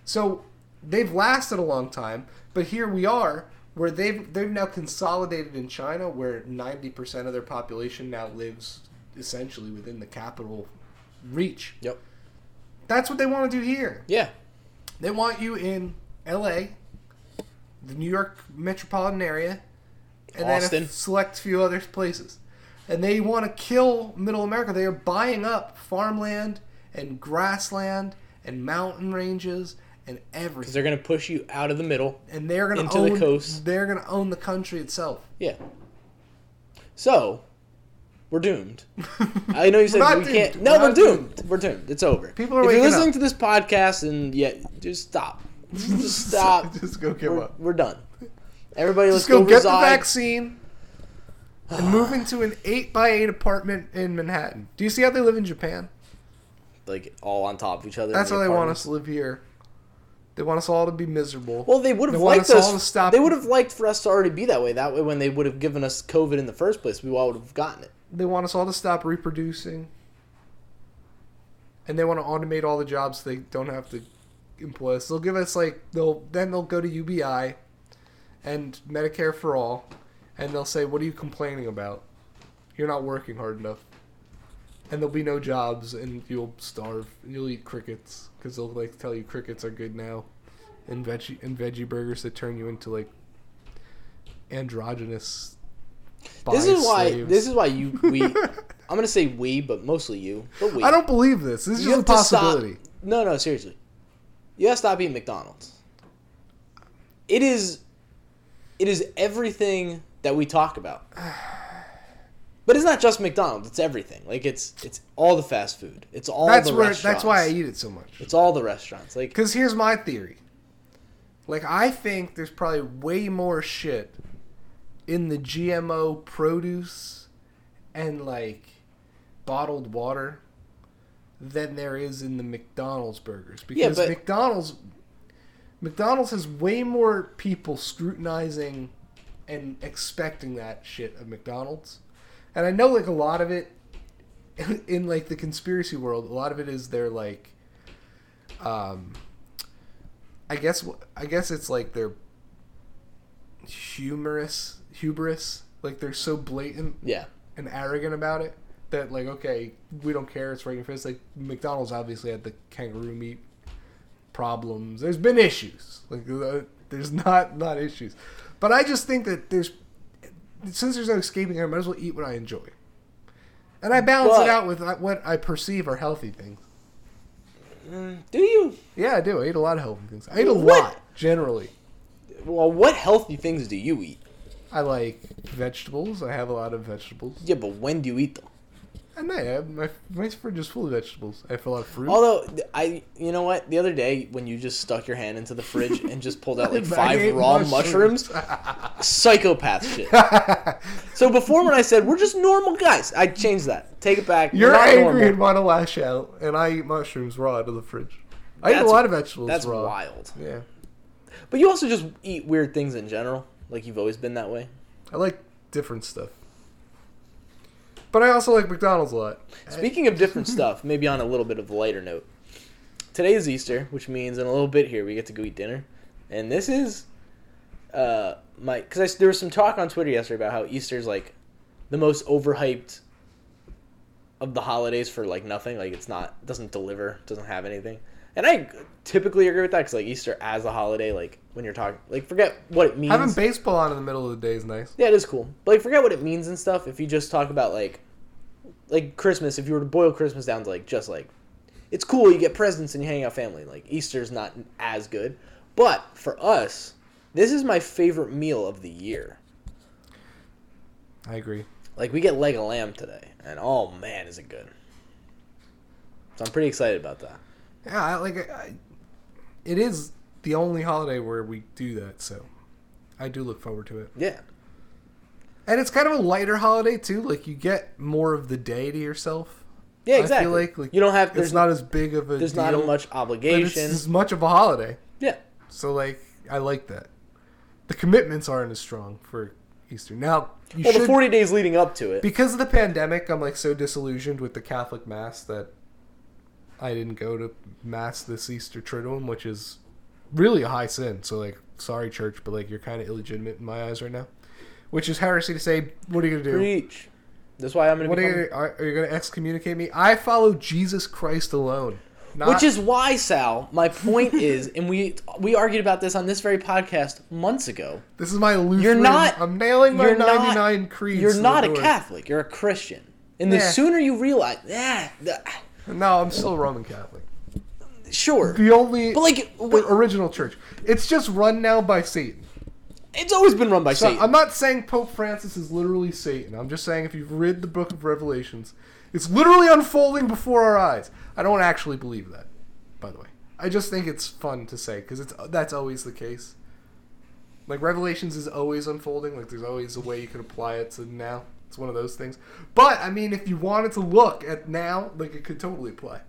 So they've lasted a long time, but here we are where they've they've now consolidated in China where 90% of their population now lives essentially within the capital reach. Yep. That's what they want to do here. Yeah. They want you in LA, the New York metropolitan area, and then Austin. a select few other places. And they want to kill middle America. They are buying up farmland and grassland and mountain ranges and everything. Because they're gonna push you out of the middle. And they're going to into the coast. they're going to own the country itself. Yeah. So, we're doomed. I know you said we doomed. can't. No, We're we're, not doomed. We're doomed. It's over. People are if you're listening up. to this podcast and yeah, just stop. Just stop. Just go give we're, we're done. Everybody, let's Just go go, get the vaccine and move into an 8 by 8 apartment in Manhattan. Do you see how they live in Japan? Like all on top of each other. That's the how they want apartments. us to live here. They want us all to be miserable. Well, they would have want liked us all to stop- They would have liked for us to already be that way. That way, when they would have given us COVID in the first place, we all would have gotten it. they want us all to stop reproducing. And they want to automate all the jobs so they don't have to employ us. They'll give us like they'll then they'll go to UBI and Medicare for all and they'll say, "What are you complaining about? You're not working hard enough." And there'll be no jobs and you'll starve. And you'll eat crickets cuz they'll like tell you crickets are good now. And veggie and veggie burgers that turn you into like androgynous This is why. slaves. This is why you we. I'm gonna say we, but mostly you. But we. I don't believe this. This is You just a have to stop- possibility. No, no, seriously. You gotta stop eating McDonald's. It is it is everything that we talk about. But it's not just McDonald's, it's everything. Like it's it's all the fast food. It's all That's the where. restaurants. That's why I eat it so much. It's all the restaurants. Like Because here's my theory. Like, I think there's probably way more shit in the GMO produce and, like, bottled water than there is in the McDonald's burgers. Yeah, Because but- McDonald's. McDonald's has way more people scrutinizing and expecting that shit of McDonald's. And I know, like, a lot of it in, like, the conspiracy world, a lot of it is they're, like, um, I guess I guess it's like they're humorous, hubris. Like they're so blatant yeah. and arrogant about it that like okay, we don't care. It's right in your face. Like McDonald's obviously had the kangaroo meat problems. There's been issues. Like uh, there's not not issues, but I just think that there's since there's no escaping, I might as well eat what I enjoy, and I balance But- it out with uh, what I perceive are healthy things. Do you? Yeah, I do. I eat a lot of healthy things. I eat a What? lot generally. Well, what healthy things do you eat? I like vegetables. I have a lot of vegetables. Yeah, but when do you eat them? And I have my my fridge is full of vegetables. I have a lot of fruit. Although I, you know what, the other day when you just stuck your hand into the fridge and just pulled out like five raw mushrooms, psychopath shit. So before when I said we're just normal guys, I changed that. Take it back. You're angry normal. and want to lash out, and I eat mushrooms raw out of the fridge. I eat a lot of vegetables That's raw. wild. Yeah, But you also just eat weird things in general. Like you've always been that way. I like different stuff. But I also like McDonald's a lot. Speaking of different stuff, maybe on a little bit of a lighter note. Today is Easter, which means in a little bit here we get to go eat dinner, and this is uh my because there was some talk on Twitter yesterday about how Easter's like the most overhyped of the holidays for like nothing. Like it's not doesn't deliver, doesn't have anything. And I typically agree with that because like Easter as a holiday, like when you're talking, like forget what it means. Having baseball on in the middle of the day is nice. Yeah, it is cool. But like, forget what it means and stuff. If you just talk about like, like Christmas, if you were to boil Christmas down to like just like, it's cool. You get presents and you hang out family. Like Easter's not as good, but for us, this is my favorite meal of the year. I agree. Like we get leg of lamb today, and oh man, is it good! So I'm pretty excited about that. Yeah, like I, it is the only holiday where we do that, so I do look forward to it. Yeah, And it's kind of a lighter holiday too. Like you get more of the day to yourself. yeah, I feel exactly. like, like, you don't have It's not as big of a there's deal, not as much but it's obligation. as much of a holiday. Yeah, So like I like that. The commitments aren't as strong for Easter. Now you well, should the 40 days leading up to it. because of the pandemic. I'm like so disillusioned with the Catholic Mass that I didn't go to Mass this Easter Triduum, which is really a high sin. So like, sorry, church, but like you're kind of illegitimate in my eyes right now. Which is heresy to say. What are you gonna do? Preach. That's why I'm gonna. What are you, are, are you gonna excommunicate me? I follow Jesus Christ alone. Not, Which is why, Sal, my point is, and we we argued about this on this very podcast months ago. this is my Lutheran. You're not. I'm nailing my you're not- 99 creeds. You're not a. Catholic. You're a Christian. And the sooner you realize, yeah, No, I'm still Roman Catholic. sure, The only but like, the original church. It's just run now by Satan. it's always been run by So Satan. I'm not saying Pope Francis is literally Satan. I'm just saying if you've read the book of Revelations, it's literally unfolding before our eyes. I don't actually believe that, by the way. I just think it's fun to say because it's that's always the case. Like Revelations is always unfolding. Like there's always a way you can apply it to now. It's one of those things. But I mean, if you wanted to look at now, like it could totally apply.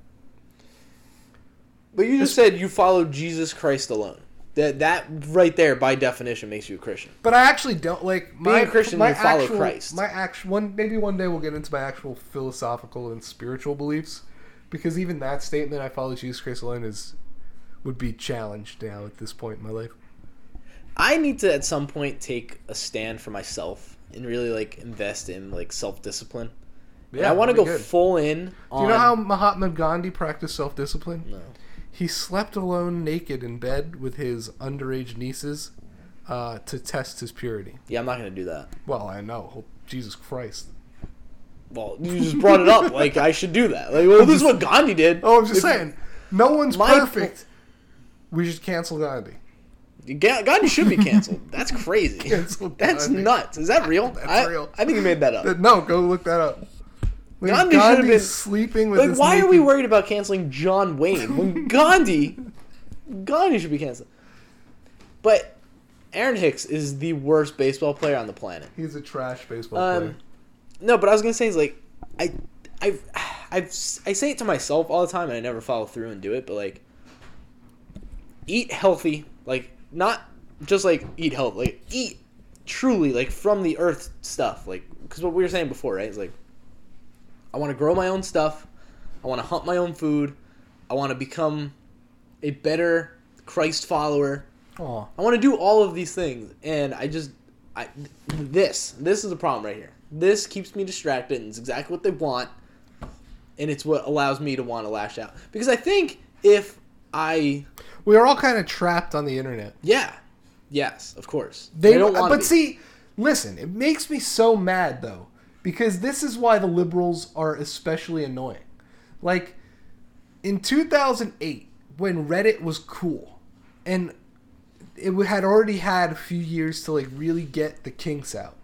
but you just said you follow Jesus Christ alone. That that right there, by definition, makes you a Christian. But I actually don't like my a Christian, My you follow actual, Christ. My actual one. Maybe one day we'll get into my actual philosophical and spiritual beliefs, because even that statement, "I follow Jesus Christ alone," is would be challenged now at this point in my life. I need to at some point take a stand for myself and really like invest in like self discipline. Yeah, I want to go good. full in. On, Do you know how Mahatma Gandhi practiced self-discipline? No. He slept alone, naked in bed with his underage nieces, uh, to test his purity. Yeah, I'm not gonna do that. Well, I know he'll Jesus Christ. Well, you just brought it up. Like I should do that. Like, well, this is what Gandhi did. Oh, I'm just If- saying, no one's My- perfect. We should cancel Gandhi. Ga- Gandhi should be canceled. That's crazy. Cancel That's Gandhi. nuts. Is that real? That's I, real. I think you made that up. No, go look that up. Like, Gandhi should have been- sleeping with. Like, why are we worried about canceling John Wayne when Gandhi, Gandhi should be canceled? But Aaron Hicks is the worst baseball player on the planet. He's a trash baseball Um, player. no, but I was gonna say is like, I, I've, I've, I say it to myself all the time, and I never follow through and do it. But like, eat healthy, like not just like eat healthy, like eat truly like from the earth stuff, like because what we were saying before, right? Is like, I want to grow my own stuff, I want to hunt my own food, I want to become a better Christ follower. Aw. I want to do all of these things, and I just, I, this, this is the problem right here. This keeps me distracted, and it's exactly what they want, and it's what allows me to want to lash out. Because I think if I, We are all kind of trapped on the internet. yeah, yes, of course, They I don't want but see, listen, it makes me so mad though because this is why the liberals are especially annoying. Like in 2008 when Reddit was cool and it had already had a few years to like really get the kinks out.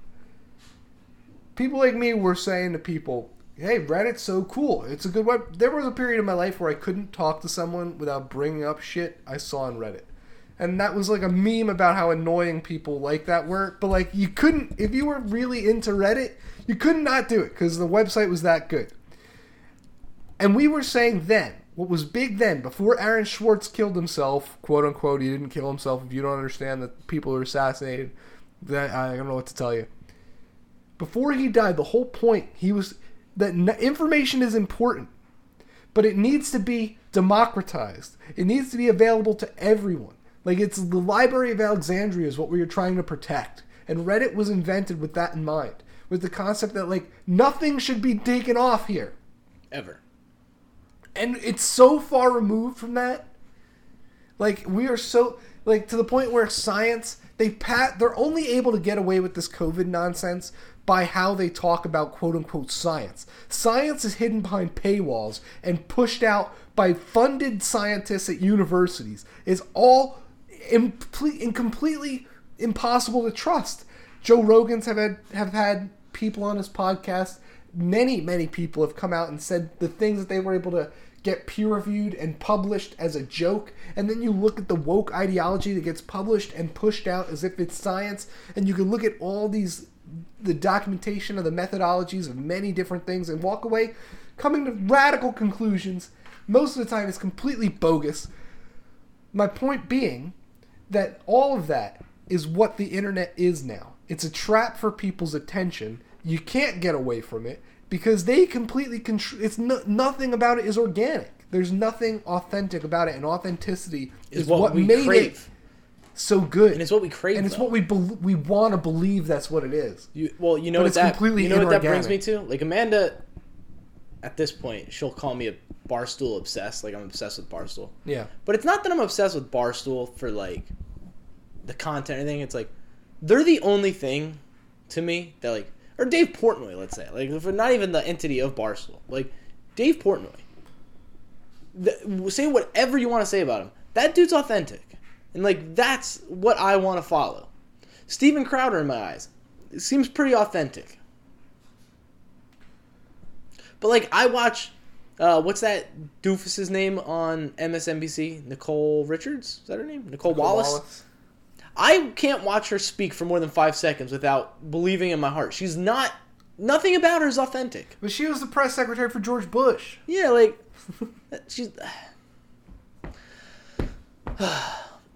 People like me were saying to people, "Hey, Reddit's so cool. It's a good web." There was a period in my life where I couldn't talk to someone without bringing up shit I saw on Reddit. And that was like a meme about how annoying people like that were, but like you couldn't if you were really into Reddit, you could not do it cuz the website was that good. And we were saying then, what was big then, before Aaron Swartz killed himself, quote unquote, he didn't kill himself. If you don't understand that people are assassinated, that I don't know what to tell you. Before he died, the whole point he was that n- information is important, but it needs to be democratized. It needs to be available to everyone. Like it's the Library of Alexandria is what we are trying to protect, and Reddit was invented with that in mind, with the concept that like nothing should be taken off here ever. and it's so far removed from that like we are so like to the point where science they pat they're only able to get away with this covid nonsense by how they talk about quote unquote science. Science is hidden behind paywalls and pushed out by funded scientists at universities. Is all and completely impossible to trust. Joe rogan's have had have had people on his podcast. Many many people have come out and said the things that they were able to get peer reviewed and published as a joke. And then you look at the woke ideology that gets published and pushed out as if it's science. And you can look at all these the documentation of the methodologies of many different things and walk away coming to radical conclusions most of the time it's completely bogus my point being that all of that is what the internet is now. It's a trap for people's attention. You can't get away from it because they completely control. It's no, nothing about it is organic. There's nothing authentic about it, and authenticity is, Is what, what, we made crave, it so good. and it's what we crave. and it's though. what we bel we want to believe that's what it is. You, well, you know But what it's that completely you know what that brings me to? Like Amanda, at this point, she'll call me a barstool obsessed. Like I'm obsessed with barstool. Yeah, But it's not that I'm obsessed with barstool for like the content or anything. It's like they're the only thing to me that like or Dave Portnoy, let's say, like for not even the entity of barstool, like Dave Portnoy. The, say whatever you want to say about him. That dude's authentic, and like that's what I want to follow. Steven Crowder, in my eyes, seems pretty authentic. But like I watch, uh, what's that doofus's name on MSNBC? Nicole Richards, is that her name? Nicolle Wallace. I can't watch her speak for more than five seconds without believing in my heart. She's not. Nothing about her is authentic. But she was the press secretary for George Bush. Yeah, like she's.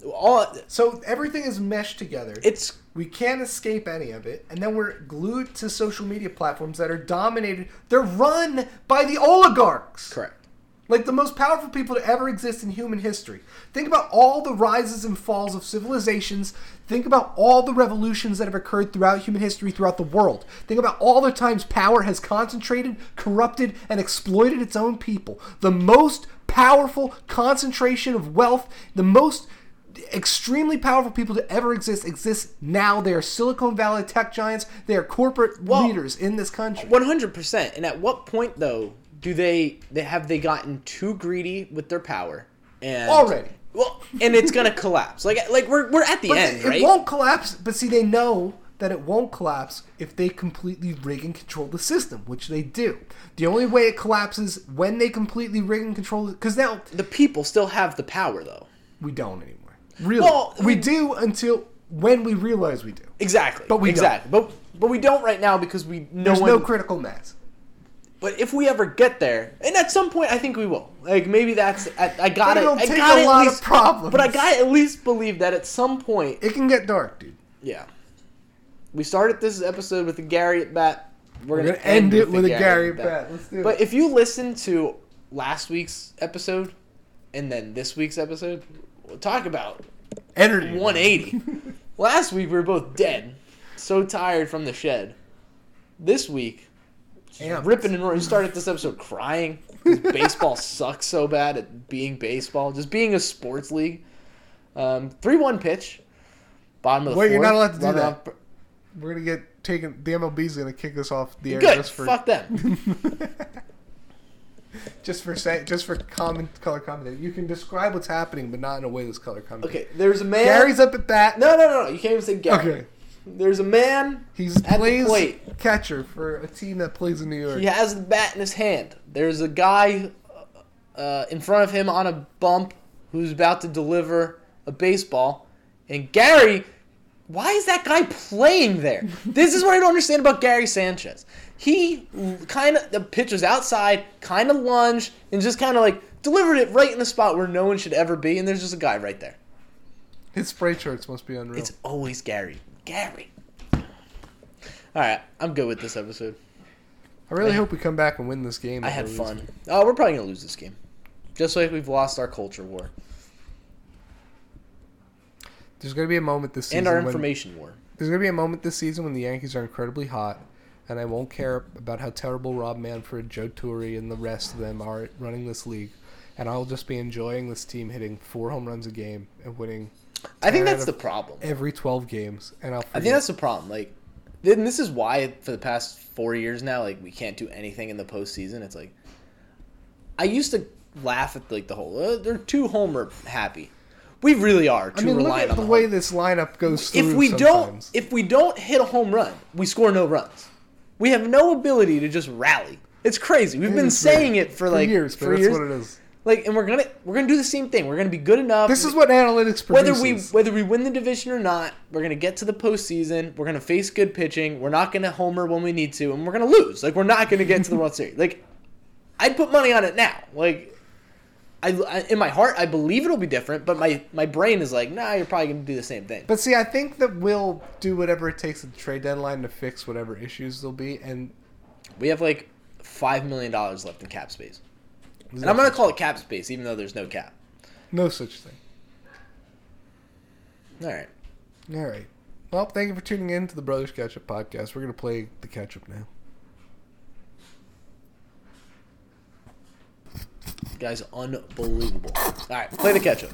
All So everything is meshed together. it's We can't escape any of it, and then we're glued to social media platforms that are dominated. They're run by the oligarchs. correct. Like the most powerful people to ever exist in human history. Think about all the rises and falls of civilizations. Think about all the revolutions that have occurred throughout human history throughout the world. Think about all the times power has concentrated, corrupted, and exploited its own people. The most powerful concentration of wealth, the most extremely powerful people to ever exist exist now. They are Silicon Valley tech giants. They are corporate Well- leaders in this country. One hundred percent. And at what point though do they they have they gotten too greedy with their power and Already. Well, and it's gonna collapse. Like like we're we're at the But end, it right? won't collapse. But see, they know that it won't collapse if they completely rig and control the system, which they do. The only way it collapses when they completely rig and control it, because now The people still have the power though. we don't anymore. Really, Well, we we- do until when we realize we do. Exactly. But we don't. But but we don't right now because we no There's one. no critical mass. but if we ever get there, and at some point I think we will. Like maybe that's I, I got it. it'll I got a lot of problems. But I got to at least believe that at some point, It can get dark, dude. yeah. We started this episode with a Gary at bat. We're, We're gonna, gonna end it with a Gary at bat. Let's do But it. if you listen to last week's episode and then this week's episode, we'll talk about Energy. 180. Last week we were both dead, so tired from the shed. This week, Amped. ripping and roaring. Started this episode crying. baseball sucks so bad at being baseball, just being a sports league. Um, Three-one pitch, bottom of the Wait, you're not allowed to do that. We're gonna get taken. The MLB's gonna kick us off the air Good, just for fuck them. just for say, just for common color commentary. You can describe what's happening, but not in a way that's color commentary. Okay, there's a man. Gary's up at bat. No, no, no, no. You can't even say Gary. Okay. There's a man. He's At the plate. catcher for a team that plays in New York. He has the bat in his hand. There's a guy uh, in front of him on a bump who's about to deliver a baseball. And Gary, why is that guy playing there? this is what I don't understand about Gary Sanchez. He kind of, the pitch was outside, kind of lunged, and just kind of like delivered it right in the spot where no one should ever be. And there's just a guy right there. His spray charts must be unreal. It's always Gary. Gary. All right, I'm good with this episode. I really hope we come back and win this game. I had fun. losing. Oh, we're probably gonna lose this game, just like we've lost our culture war There's gonna be a moment this season and our when- information war. There's gonna be a moment this season when the Yankees are incredibly hot, and I won't care about how terrible Rob Manfred, Joe Torre, and the rest of them are running this league, and I'll just be enjoying this team hitting four home runs a game and winning I think that's the problem. every 12 games, and I'll. I think that's the problem. Like, then this is why for the past four years now, like we can't do anything in the postseason. It's like I used to laugh at like the whole uh, they're too homer happy. We really are I too mean, look reliant at on the the way this lineup goes through. If we sometimes. don't, if we don't hit a home run, we score no runs. We have no ability to just rally. It's crazy. We've It been saying weird. it for like years, but for that's years. what it is. Like, and we're gonna we're gonna do the same thing. We're gonna be good enough. This is what analytics whether we whether we win the division or not, we're gonna get to the postseason. We're gonna face good pitching. We're not gonna homer when we need to, and we're gonna lose. Like we're not gonna get to the World Series. Like I'd put money on it now. Like I, I in my heart I believe it'll be different, but my my brain is like, nah, you're probably gonna do the same thing. But see, I think that we'll do whatever it takes at the trade deadline to fix whatever issues there'll be, and We have like five million dollars left in cap space, and I'm gonna call it cap space, even though there's no cap. no such thing. All right. All right. Well, thank you for tuning in to the Brothers Catch Up podcast. We're gonna play the catch up now. Guys, unbelievable. All right, play the catch up.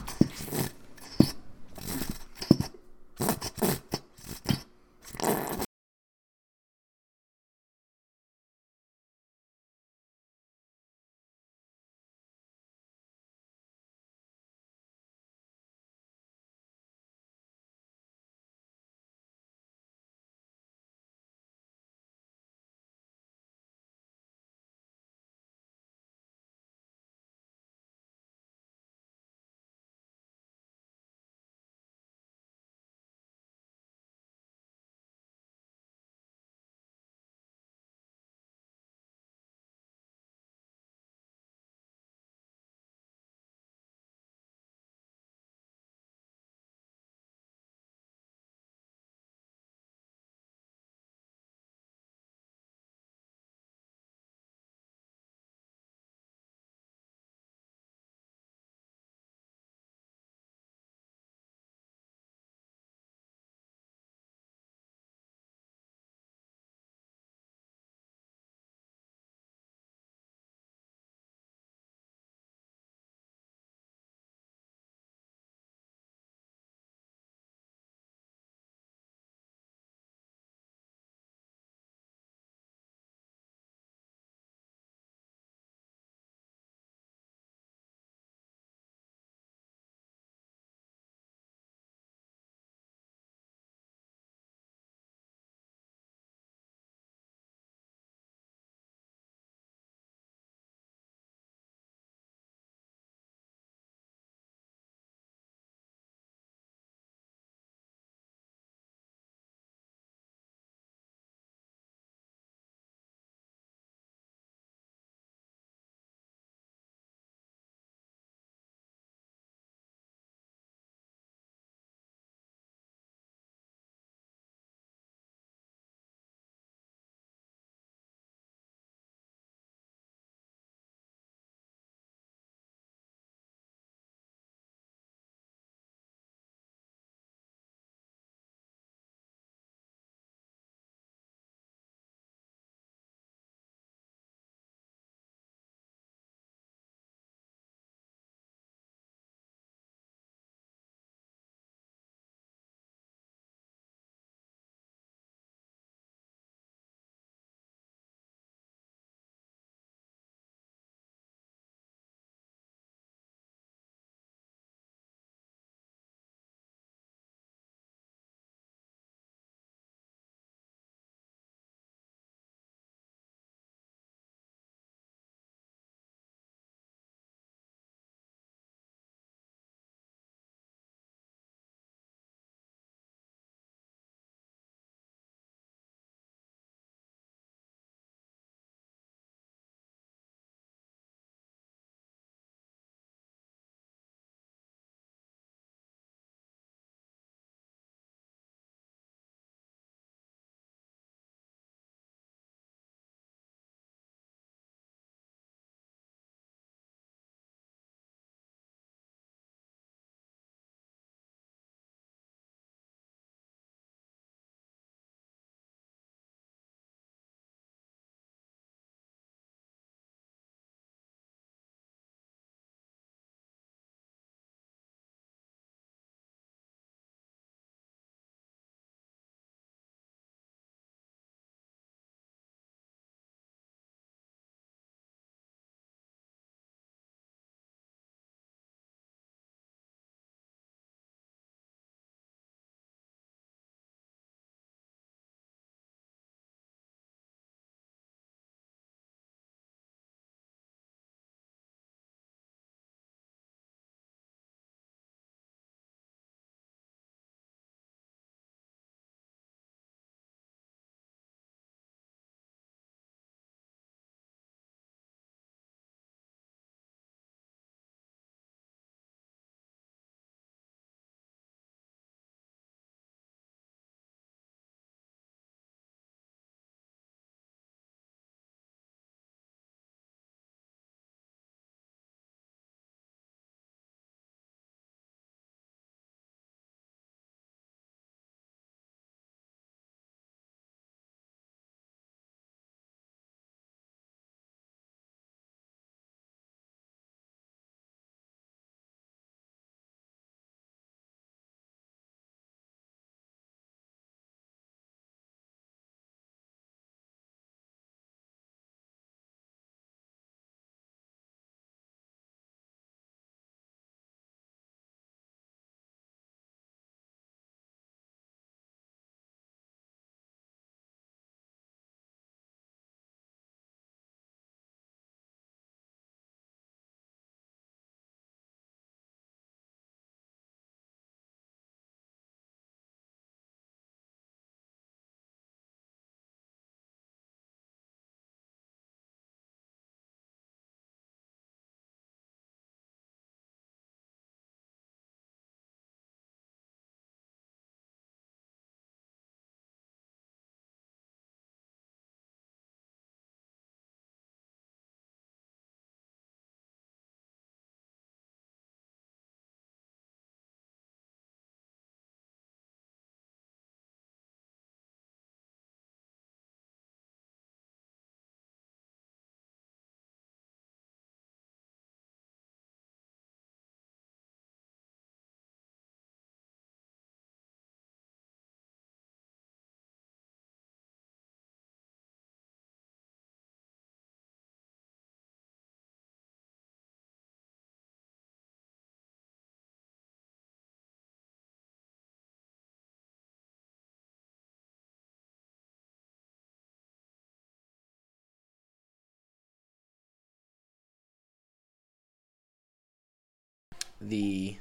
The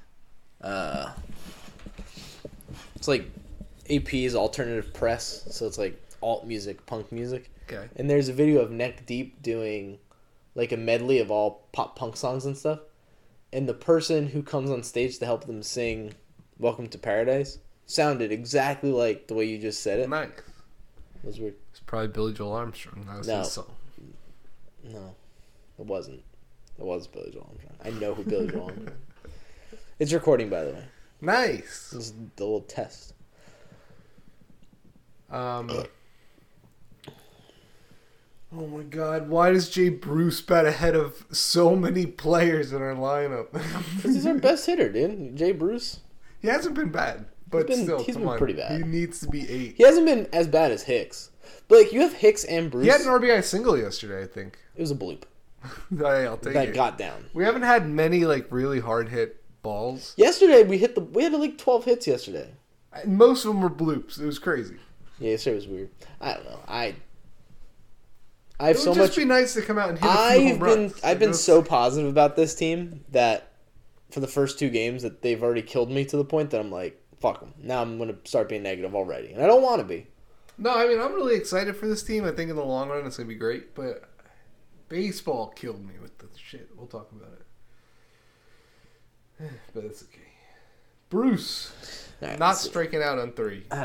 uh it's like AP's alternative press, so it's like alt music, punk music. Okay. And there's a video of Neck Deep doing like a medley of all pop punk songs and stuff. And the person who comes on stage to help them sing Welcome to Paradise sounded exactly like the way you just said it. Nice. It was weird. It's probably Billy Joel Armstrong. That was No. his song. No, it wasn't. It was Billy Joel Armstrong. I know who Billy Joel Armstrong. Is. It's recording, by the way. Nice. This is the little test. Um. Oh my God! Why does Jay Bruce bat ahead of so many players in our lineup? Because he's our best hitter, dude. Jay Bruce. he hasn't been bad, but been- still, he's been on. pretty bad. He needs to be eight. He hasn't been as bad as Hicks. But like you have Hicks and Bruce. He had an RBI single yesterday, I think. it was a bloop. Hey, I'll take That it. got down. We haven't had many like really hard hit balls. Yesterday we hit the we had like twelve hits yesterday. And Most of them were bloops. It was crazy. Yeah, yesterday was weird. I don't know. I I It have would so just much be nice to come out and hit a few I've home been runs. I've It been was- so positive about this team that for the first two games that they've already killed me to the point that I'm like fuck them. Now I'm gonna start being negative already, and I don't want to be. No, I mean I'm really excited for this team. I think in the long run it's gonna be great. But baseball killed me with the shit. We'll talk about it. But it's okay. Bruce right, not striking out on three. I had